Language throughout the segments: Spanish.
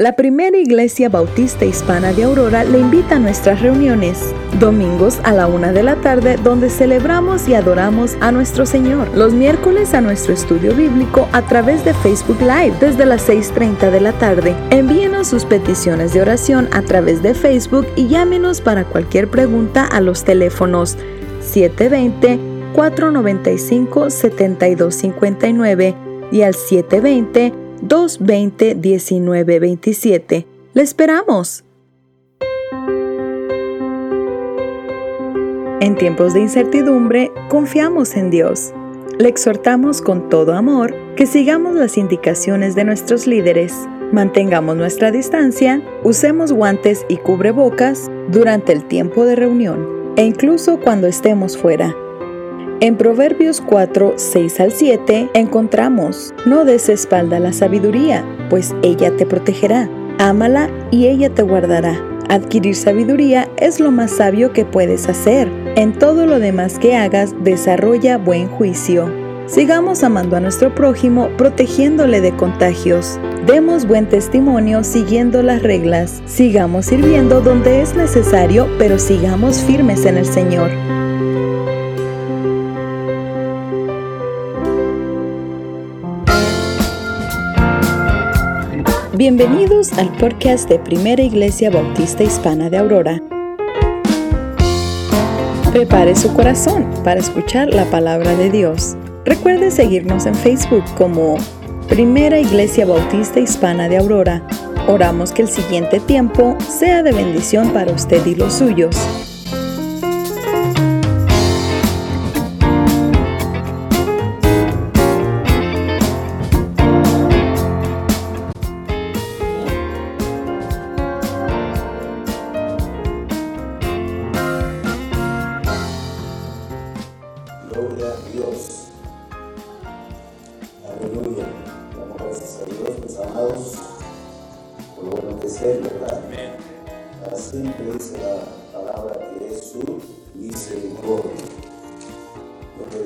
La primera iglesia bautista hispana de Aurora le invita a nuestras reuniones, domingos a la una de la tarde, donde celebramos y adoramos a nuestro Señor. Los miércoles a nuestro estudio bíblico a través de Facebook Live desde las 6.30 de la tarde. Envíenos sus peticiones de oración a través de Facebook y llámenos para cualquier pregunta a los teléfonos 720 495 7259 y al 720 220-1927. ¡Le esperamos! En tiempos de incertidumbre, confiamos en Dios. Le exhortamos con todo amor que sigamos las indicaciones de nuestros líderes, mantengamos nuestra distancia, usemos guantes y cubrebocas durante el tiempo de reunión e incluso cuando estemos fuera. En Proverbios 4, 6 al 7 encontramos, no des espalda la sabiduría, pues ella te protegerá. Ámala y ella te guardará. Adquirir sabiduría es lo más sabio que puedes hacer. En todo lo demás que hagas, desarrolla buen juicio. Sigamos amando a nuestro prójimo, protegiéndole de contagios. Demos buen testimonio siguiendo las reglas. Sigamos sirviendo donde es necesario, pero sigamos firmes en el Señor. Bienvenidos al podcast de Primera Iglesia Bautista Hispana de Aurora. Prepare su corazón para escuchar la palabra de Dios. Recuerde seguirnos en Facebook como Primera Iglesia Bautista Hispana de Aurora. Oramos que el siguiente tiempo sea de bendición para usted y los suyos.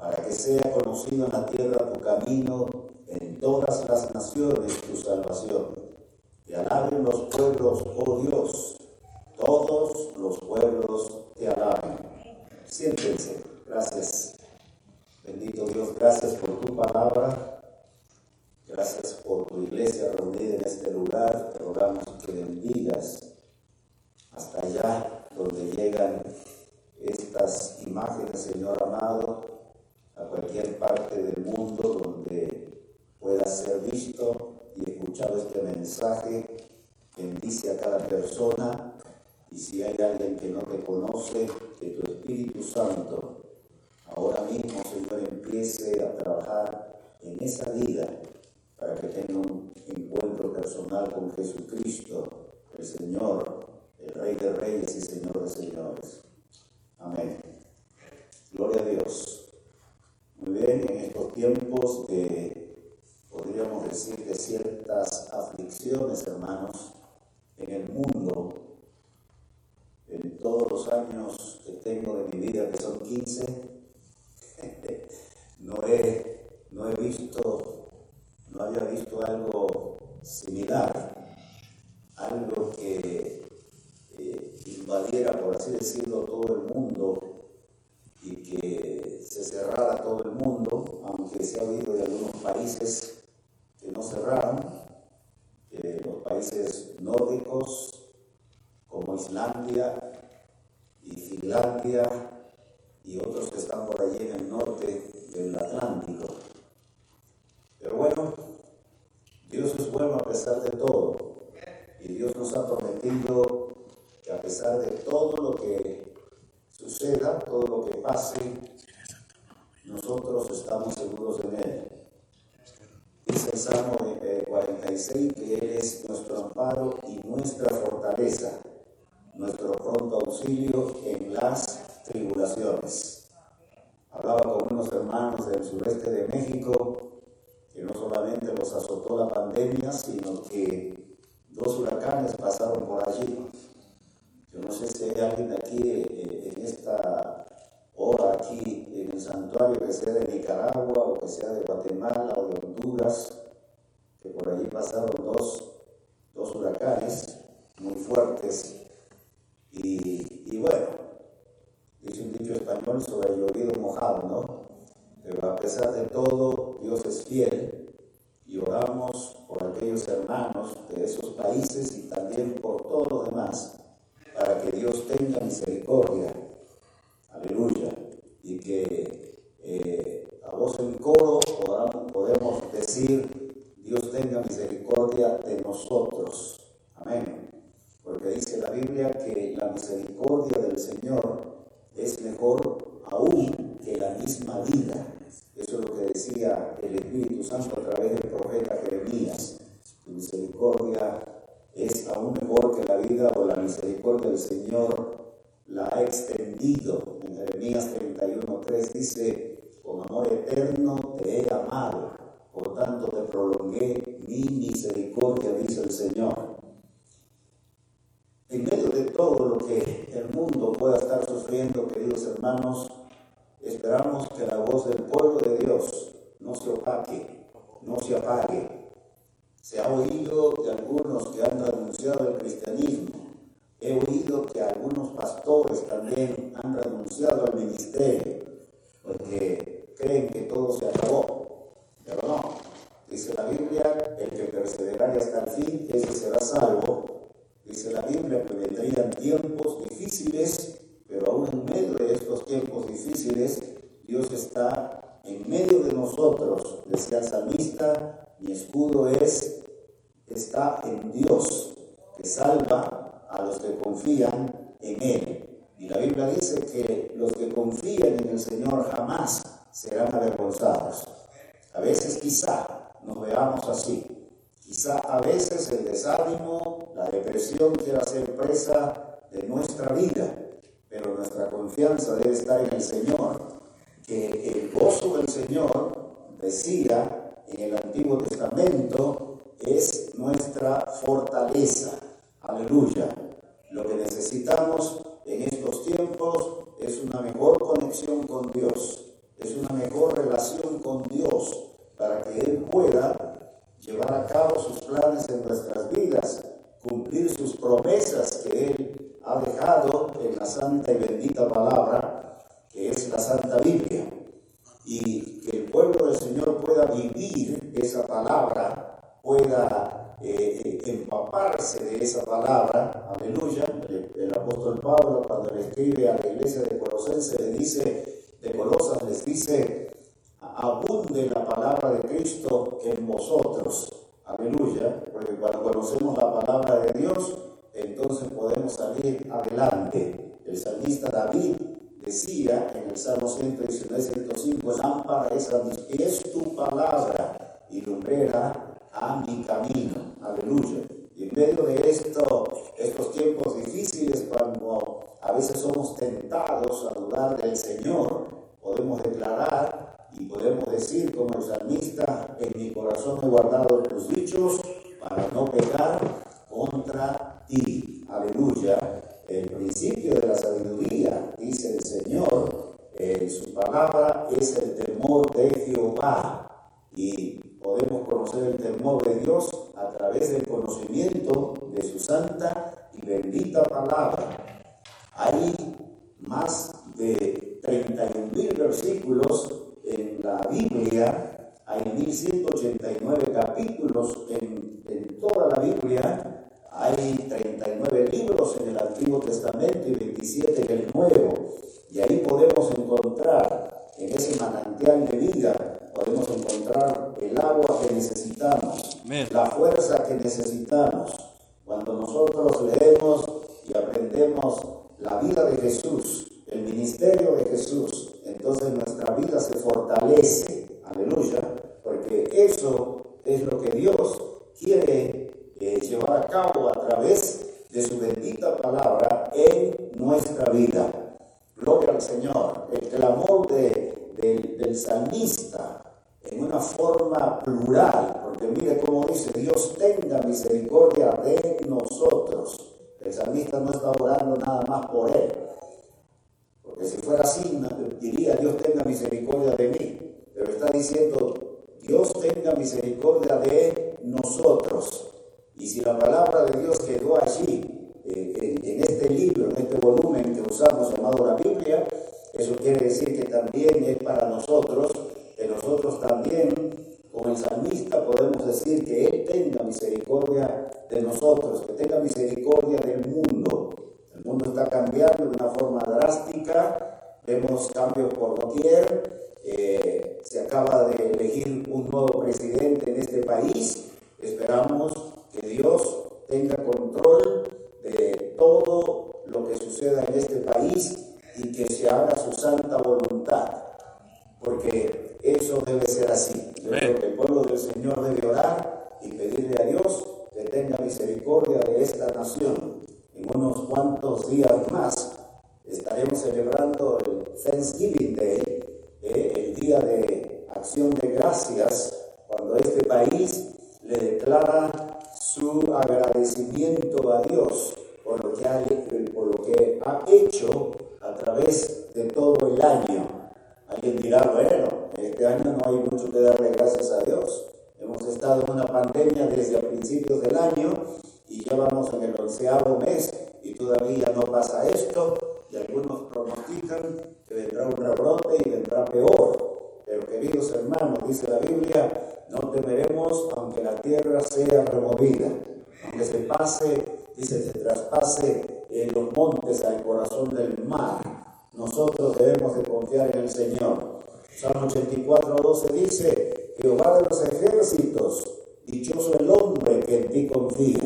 para que sea conocido en la tierra tu camino, en todas las naciones tu salvación. Te alaben los pueblos, oh Dios, todos los pueblos te alaben. Siéntense, gracias. Bendito Dios, gracias por tu palabra. Gracias por tu iglesia reunida en este lugar. Te rogamos que bendigas hasta allá donde llegan estas imágenes, Señor amado, a cualquier parte del mundo donde pueda ser visto y escuchado este mensaje. Bendice a cada persona y si hay alguien que no te conoce, que tu Espíritu Santo ahora mismo, Señor, empiece a trabajar en esa vida para que tenga un encuentro personal con Jesucristo, el Señor, el Rey de Reyes y Señor de Señores. Amén. Gloria a Dios. Muy bien, en estos tiempos de, podríamos decir, de ciertas aflicciones, hermanos, en el mundo, en todos los años que tengo de mi vida, que son 15, no he, no he visto no había visto algo similar, algo que eh, invadiera, por así decirlo, todo el mundo y que se cerrara todo el mundo, aunque se ha oído de algunos países que no cerraron, los países nórdicos como Islandia y Finlandia y otros que están por allí en el norte del Atlántico. Pero bueno, Dios es bueno a pesar de todo. Y Dios nos ha prometido que a pesar de todo lo que suceda, todo lo que pase, nosotros estamos seguros en Él. Dice el Salmo 46 que Él es nuestro amparo y nuestra fortaleza, nuestro pronto auxilio en las tribulaciones. Hablaba con unos hermanos del sureste de México que no solamente los azotó la pandemia, sino que dos huracanes pasaron por allí. Yo no sé si hay alguien aquí eh, en esta hora, aquí en el santuario, que sea de Nicaragua o que sea de Guatemala o de Honduras, que por allí pasaron dos, dos huracanes muy fuertes. Y, bueno, dice un dicho español sobre llovido mojado, ¿no? Pero a pesar de todo, Dios es fiel y oramos por aquellos hermanos de esos países y también por todos los demás, para que Dios tenga misericordia. Aleluya. Y que eh, a voz en coro podamos decir, Dios tenga misericordia de nosotros. Amén. Porque dice la Biblia que la misericordia del Señor es mejor aún que la misma vida. Eso es lo que decía el Espíritu Santo a través del profeta Jeremías. Tu misericordia es aún mejor que la vida o la misericordia del Señor la ha extendido. En Jeremías 31.3 dice, con amor eterno te he amado, por tanto te prolongué mi misericordia, dice el Señor. En medio de todo lo que el mundo pueda estar sufriendo, queridos hermanos, esperamos que la voz del pueblo de Dios no se opaque, no se apague. Se ha oído de algunos que han renunciado al cristianismo. He oído que algunos pastores también han renunciado al ministerio porque creen que todo se acabó. Pero no, dice la Biblia, el que perseverare hasta el fin, ese será salvo Dice la Biblia que vendrían tiempos difíciles, pero aún en medio de estos tiempos difíciles, Dios está en medio de nosotros. Decía el salmista, mi escudo es, está en Dios, que salva a los que confían en Él. Y la Biblia dice que los que confían en el Señor jamás serán avergonzados. A veces quizá nos veamos así, Quizá a veces el desánimo, la depresión quiera ser presa de nuestra vida, pero nuestra confianza debe estar en el Señor. Que el gozo del Señor, decía en el Antiguo Testamento, es nuestra fortaleza. Aleluya. Lo que necesitamos en estos tiempos es una mejor conexión con Dios, es una mejor relación con Dios para que Él pueda llevar a cabo sus planes en nuestras vidas, cumplir sus promesas que Él ha dejado en la santa y bendita palabra, que es la Santa Biblia. Y que el pueblo del Señor pueda vivir esa palabra, pueda eh, empaparse de esa palabra. Aleluya. El, apóstol Pablo, cuando le escribe a la iglesia de Colosense, le dice, de Colosas les dice, abunde la palabra de Cristo en vosotros. Aleluya, porque cuando conocemos la palabra de Dios, entonces podemos salir adelante. El salmista David decía en el Salmo 119, 105, lámpara es a mis pies tu palabra y lumbrera a mi camino. Aleluya. Y en medio de esto, estos tiempos difíciles, cuando a veces somos tentados a dudar del Señor, podemos declarar y podemos decir como el salmista, en mi corazón he guardado tus dichos para no pecar contra ti. Aleluya. El principio de la sabiduría, dice el Señor, en su palabra es el temor de Jehová. Y podemos conocer el temor de Dios a través del conocimiento de su santa y bendita palabra. Hay más de 31 mil versículos en la Biblia, hay 1189 capítulos en, en toda la Biblia, hay 39 libros en el Antiguo Testamento y 27 en el Nuevo. Y ahí podemos encontrar, en ese manantial de vida, podemos encontrar el agua que necesitamos, la fuerza que necesitamos. Cuando nosotros leemos y aprendemos la vida de Jesús, el ministerio de Jesús, entonces nuestra vida se fortalece. Aleluya. Porque eso es lo que Dios quiere llevar a cabo a través de su bendita palabra en nuestra vida. Gloria al Señor. El clamor de, del salmista en una forma plural, porque mire cómo dice, Dios tenga misericordia de nosotros. El salmista no está orando nada más por él, porque si fuera así, diría, Dios tenga misericordia de mí, pero está diciendo, Dios tenga misericordia de nosotros. Y si la palabra de Dios quedó allí, eh, en este libro, en este volumen que usamos llamado la Biblia, eso quiere decir que también es para nosotros que nosotros también, como el salmista, podemos decir que Él tenga misericordia de nosotros, que tenga misericordia del mundo. El mundo está cambiando de una forma drástica, vemos cambios por doquier, eh, se acaba de elegir un nuevo presidente en este país, esperamos que Dios tenga control de todo lo que suceda en este país y que se haga su santa voluntad, porque eso debe ser así. Yo creo que el pueblo del Señor debe orar y pedirle a Dios que tenga misericordia de esta nación. En unos cuantos días más estaremos celebrando el Thanksgiving Day, eh, el día de acción de gracias, cuando este país le declara su agradecimiento a Dios por lo que ha, hecho a través de todo el año. Alguien dirá, bueno, este año no hay mucho que darle gracias a Dios. Hemos estado en una pandemia desde principios del año y ya vamos en el onceavo mes y todavía no pasa esto y algunos pronostican que vendrá un rebrote y vendrá peor. Pero queridos hermanos, dice la Biblia, no temeremos aunque la tierra sea removida, aunque se pase, dice, se traspase los montes al corazón del mar nosotros debemos de confiar en el Señor. Salmo 84, 12 dice, Jehová de los ejércitos, dichoso el hombre que en ti confía.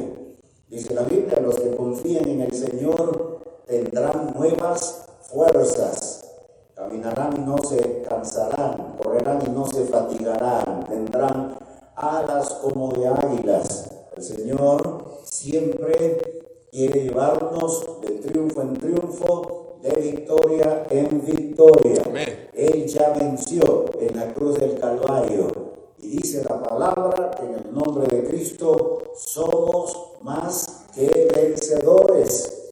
Dice la Biblia, los que confían en el Señor tendrán nuevas fuerzas. Caminarán y no se cansarán, correrán y no se fatigarán, tendrán alas como de águilas. El Señor siempre quiere llevarnos de triunfo en triunfo de victoria en victoria. Él ya venció en la cruz del Calvario. Y dice la palabra que en el nombre de Cristo somos más que vencedores.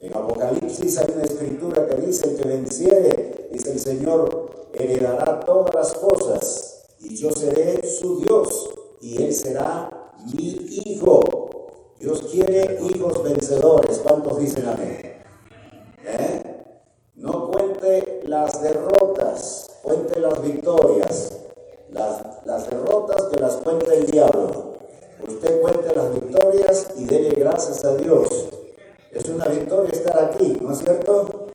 En Apocalipsis hay una escritura que dice que venciere, dice el Señor, heredará todas las cosas y yo seré su Dios y él será mi hijo. Dios quiere hijos vencedores. ¿Cuántos dicen amén? ¿Eh? No cuente las derrotas, cuente las victorias. Las, las derrotas que las cuente el diablo. Usted cuente las victorias y dele gracias a Dios. Es una victoria estar aquí, ¿no es cierto?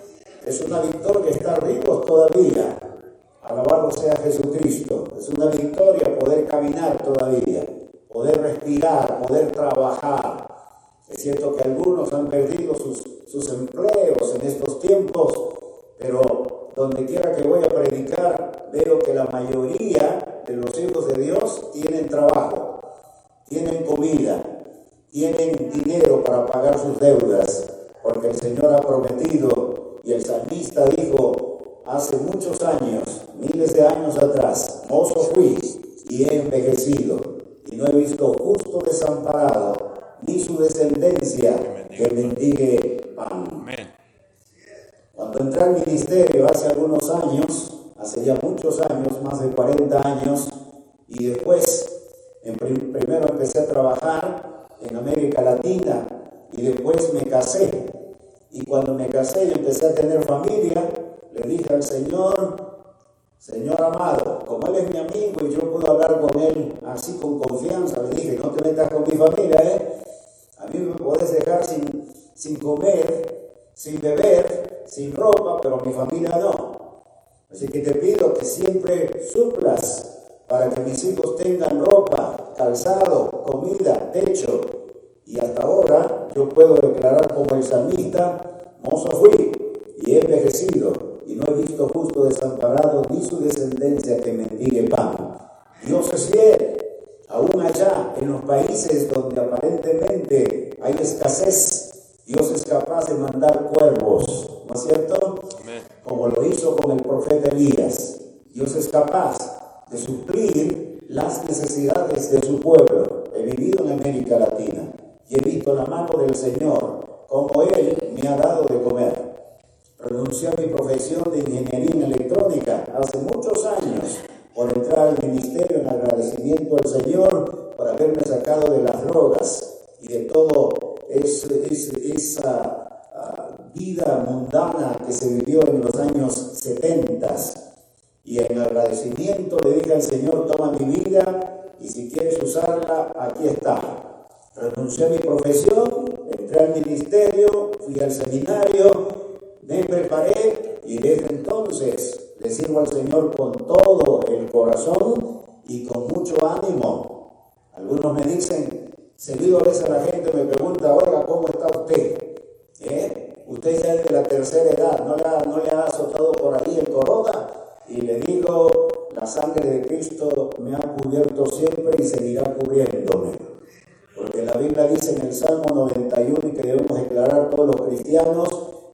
Es una victoria estar vivos todavía. Alabado sea Jesucristo. Es una victoria poder caminar todavía, poder respirar, poder trabajar, es cierto que algunos han perdido sus, sus empleos en estos tiempos, pero donde quiera que voy a predicar, veo que la mayoría de los hijos de Dios tienen trabajo, tienen comida, tienen dinero para pagar sus deudas, porque el Señor ha prometido y el salmista dijo hace muchos años, miles de años atrás, mozo fui y he envejecido y no he visto justo desamparado ni su descendencia que bendigue pan. Cuando entré al ministerio hace algunos años, hace ya muchos años, más de 40 años, Y después, en primero empecé a trabajar en América Latina y después me casé. Y cuando me casé y empecé a tener familia, le dije al Señor, Señor amado, como Él es mi amigo y yo puedo hablar con Él así con confianza, le dije, no te metas con mi familia, ¿eh? A mí me puedes dejar sin, sin comer, sin beber, sin ropa, pero mi familia no. Así que te pido que siempre suplas para que mis hijos tengan ropa, calzado, comida, techo. Y hasta ahora yo puedo declarar como el salmista, mozo fui y he envejecido y no he visto justo desamparado ni su descendencia que mendigue pan. Dios es fiel, aún allá en los países donde aparentemente hay escasez, Dios es capaz de mandar cuervos, ¿no es cierto? Como lo hizo con el profeta Elías. Dios es capaz de suplir las necesidades de su pueblo. He vivido en América Latina y he visto la mano del Señor, como Él me ha dado de comer. Renuncié a mi profesión de ingeniería electrónica hace muchos años por entrar al ministerio en agradecimiento al Señor por haberme sacado de las drogas y de todo esa ah, vida mundana que se vivió en los años 70. Y en agradecimiento le dije al Señor, toma mi vida y si quieres usarla, aquí está. Renuncié mi profesión, entré al ministerio, fui al seminario, me preparé y desde entonces le sirvo al Señor con todo el corazón y con mucho ánimo. Algunos me dicen, seguido a veces la gente me pregunta, oiga, ¿cómo está usted? ¿Eh? Usted ya es de la tercera edad, ¿no le, ha, no le ha azotado por ahí el corona? Y le digo, la sangre de Cristo me ha cubierto siempre y seguirá cubriéndome. Porque la Biblia dice en el Salmo 91 y que debemos declarar todos los cristianos,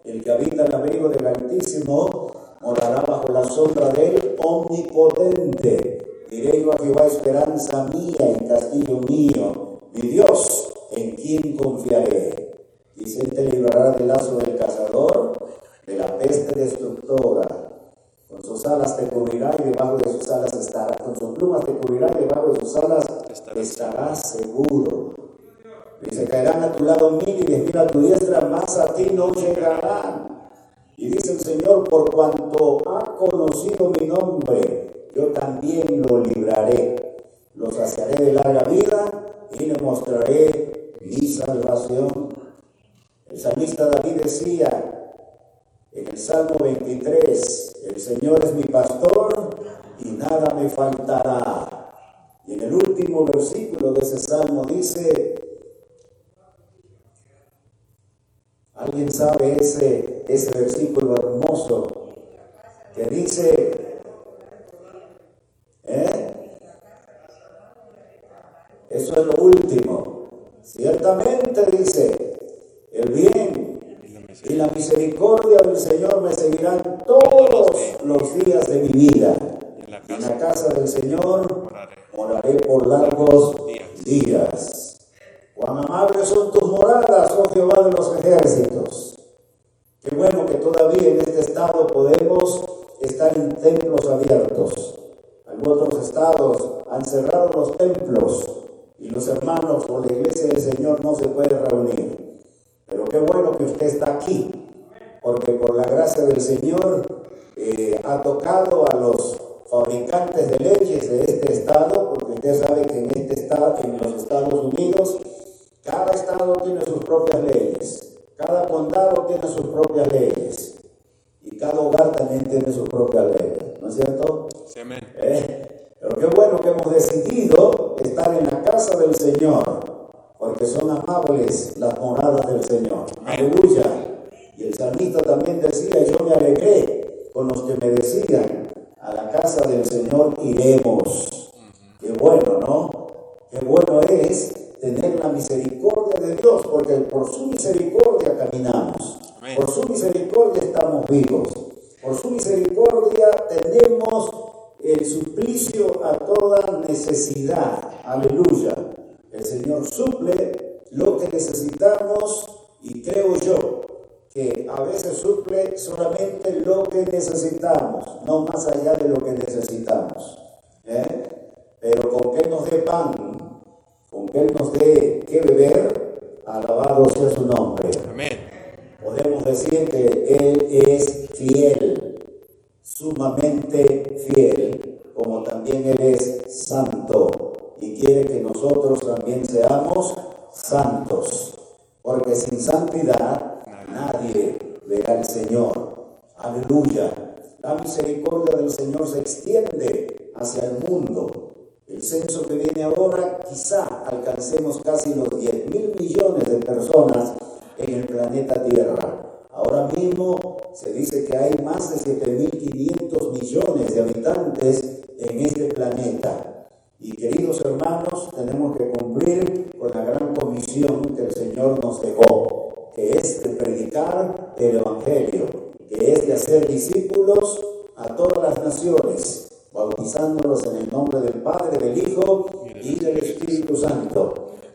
el que habita el abrigo del Altísimo morará bajo la sombra del Omnipotente. Diré yo a Jehová, esperanza mía y castillo mío, mi Dios, en quien confiaré. Dice, te librará del lazo del cazador, de la peste destructora. Con sus alas te cubrirá y debajo de sus alas estará. Con sus plumas te cubrirá y debajo de sus alas estarás seguro. Dice, caerán a tu lado mil y diez a tu diestra, más a ti no llegarán. Y dice el Señor, por cuanto ha conocido mi nombre, yo también lo libraré. Lo saciaré de larga vida y le mostraré mi salvación. El salmista David decía en el Salmo 23, el Señor es mi pastor y nada me faltará. Y en el último versículo de ese salmo dice, ¿Alguien sabe ese, ese versículo hermoso que dice, ¿eh? Eso es lo último. Ciertamente dice, el bien y la misericordia del Señor me seguirán todos los días de mi vida. En la casa del Señor moraré por largos días. Cuán amables son tus moradas, oh Jehová de los ejércitos. Qué bueno que todavía en este estado podemos estar en templos abiertos. Algunos estados han cerrado los templos y los hermanos o la iglesia del Señor no se puede reunir. Pero qué bueno que usted está aquí, porque por la gracia del Señor eh, ha tocado a los fabricantes de leyes de este estado, porque usted sabe que en este estado, en los Estados Unidos, cada estado tiene sus propias leyes, cada condado tiene sus propias leyes y cada hogar también tiene sus propias leyes, ¿no es cierto? Sí, amén. Eh, pero qué bueno que hemos decidido estar en la casa del Señor, porque son amables las moradas del Señor. Aleluya. Y el salmista también decía, yo me alegré con los que me decían, a la casa del Señor iremos. Qué bueno, ¿no? Qué bueno es tener la misericordia de Dios, porque por su misericordia caminamos, por su misericordia estamos vivos, por su misericordia tenemos el suplicio a toda necesidad. Aleluya. El Señor suple lo que necesitamos y creo yo que a veces suple solamente lo que necesitamos, no más allá de lo que necesitamos. ¿Eh? pero con que nos dé pan, con que Él nos dé que beber, alabado sea su nombre. Amén. Podemos decir que Él es fiel, sumamente fiel, como también Él es santo y quiere que nosotros también seamos santos, porque sin santidad nadie verá al Señor. Aleluya. La misericordia del Señor se extiende hacia el mundo. El censo que viene ahora, quizá alcancemos casi los 10 mil millones de personas en el planeta Tierra. Ahora mismo se dice que hay más de 7.500 millones de habitantes en este planeta. Y queridos hermanos, tenemos que cumplir con la gran comisión que el Señor nos dejó, que es de predicar el Evangelio, que es de hacer discípulos a todas las naciones, bautizándolos en el nombre del Padre, del Hijo y del Espíritu Santo.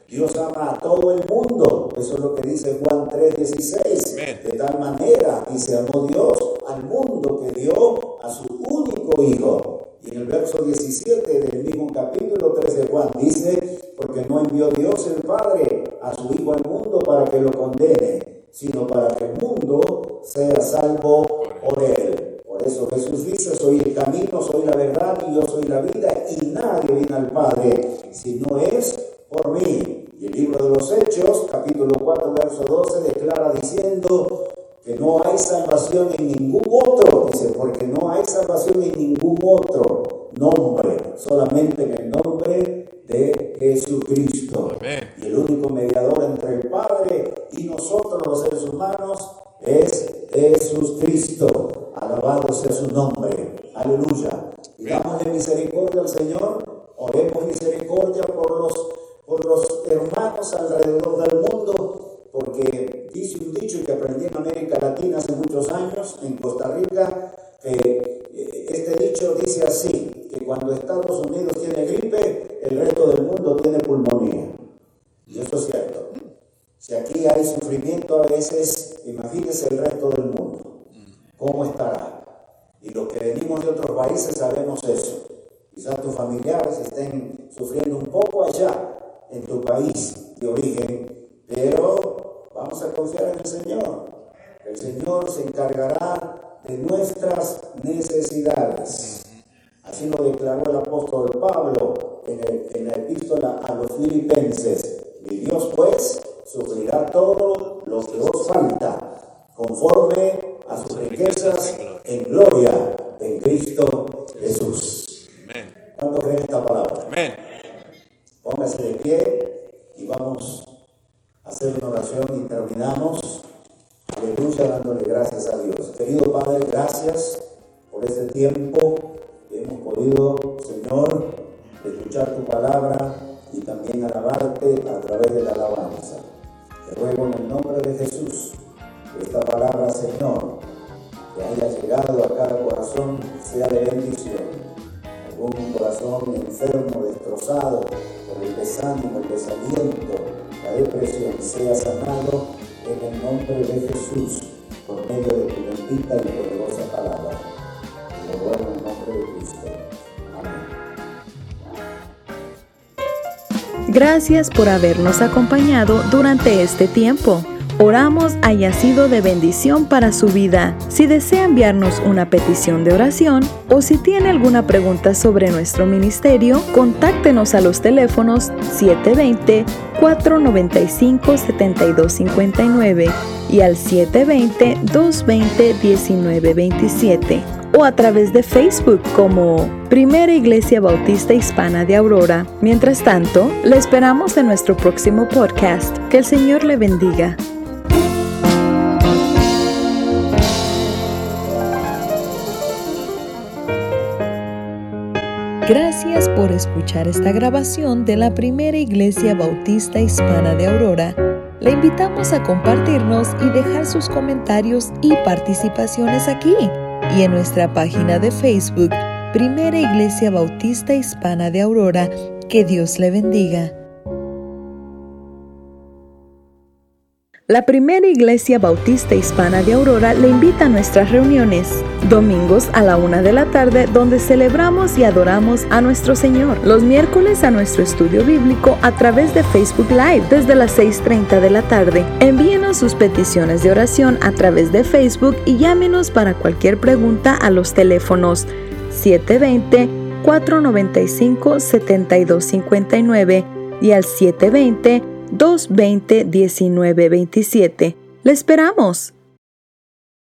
Dios ama a todo el mundo, eso es lo que dice Juan 3:16. De tal manera, dice, amó Dios al mundo que dio a su único Hijo. Y en el verso 17 del mismo capítulo 3 de Juan dice, porque no envió Dios el Padre a su Hijo al mundo para que lo condene, sino para que el mundo sea salvo por él. Por eso Jesús dice, soy el camino, soy la verdad y yo soy la vida y nadie viene al Padre si no es por mí. Y el libro de los Hechos, capítulo 4, verso 12, declara diciendo que no hay salvación en ningún otro, dice, porque no hay salvación en ningún otro nombre, solamente en el nombre de Jesucristo. Y el único mediador entre el Padre y nosotros los seres humanos es Jesucristo. Alabado sea su nombre. Aleluya. de misericordia al Señor. Oremos misericordia por los, por los hermanos alrededor del mundo. Porque dice un dicho que aprendí en América Latina hace muchos años, en Costa Rica, eh, este dicho dice así, que cuando Estados Unidos tiene gripe, el resto del mundo tiene pulmonía. Y eso es cierto. Si aquí hay sufrimiento a veces, imagínese el resto del mundo. ¿Cómo estará? Y los que venimos de otros países sabemos eso. Quizás tus familiares estén sufriendo un poco allá, en tu país de origen, pero vamos a confiar en el Señor. El Señor se encargará de nuestras necesidades. Así lo declaró el apóstol Pablo en, la epístola a los filipenses. Y Dios pues sufrirá todo lo que os falta, conforme a sus riquezas en gloria en Cristo Jesús. ¿Cuánto creen esta palabra? Amén. Póngase de pie y vamos a hacer una oración y terminamos. Aleluya, dándole gracias a Dios. Querido Padre, gracias por este tiempo que hemos podido, Señor, escuchar tu palabra y también alabarte a través de la alabanza. Te ruego en el nombre de Jesús que esta palabra, Señor, que haya llegado a cada corazón, sea de bendición. Algún corazón enfermo, destrozado por el desánimo, el desaliento, la depresión, sea sanado en el nombre de Jesús, por medio de tu bendita y poderosa palabra. Te ruego en el nombre de Cristo. Gracias por habernos acompañado durante este tiempo. Oramos haya sido de bendición para su vida. Si desea enviarnos una petición de oración o si tiene alguna pregunta sobre nuestro ministerio, contáctenos a los teléfonos 720-495-7259 y al 720-220-1927 o a través de Facebook como Primera Iglesia Bautista Hispana de Aurora. Mientras tanto, le esperamos en nuestro próximo podcast. Que el Señor le bendiga. Gracias por escuchar esta grabación de la Primera Iglesia Bautista Hispana de Aurora. Le invitamos a compartirnos y dejar sus comentarios y participaciones aquí y en nuestra página de Facebook, Primera Iglesia Bautista Hispana de Aurora. Que Dios le bendiga. La primera iglesia bautista hispana de Aurora le invita a nuestras reuniones, domingos a la una de la tarde, donde celebramos y adoramos a nuestro Señor. Los miércoles a nuestro estudio bíblico a través de Facebook Live desde las 6.30 de la tarde. Envíenos sus peticiones de oración a través de Facebook y llámenos para cualquier pregunta a los teléfonos 720 495 7259 y al 720 220 1927. ¡Le esperamos!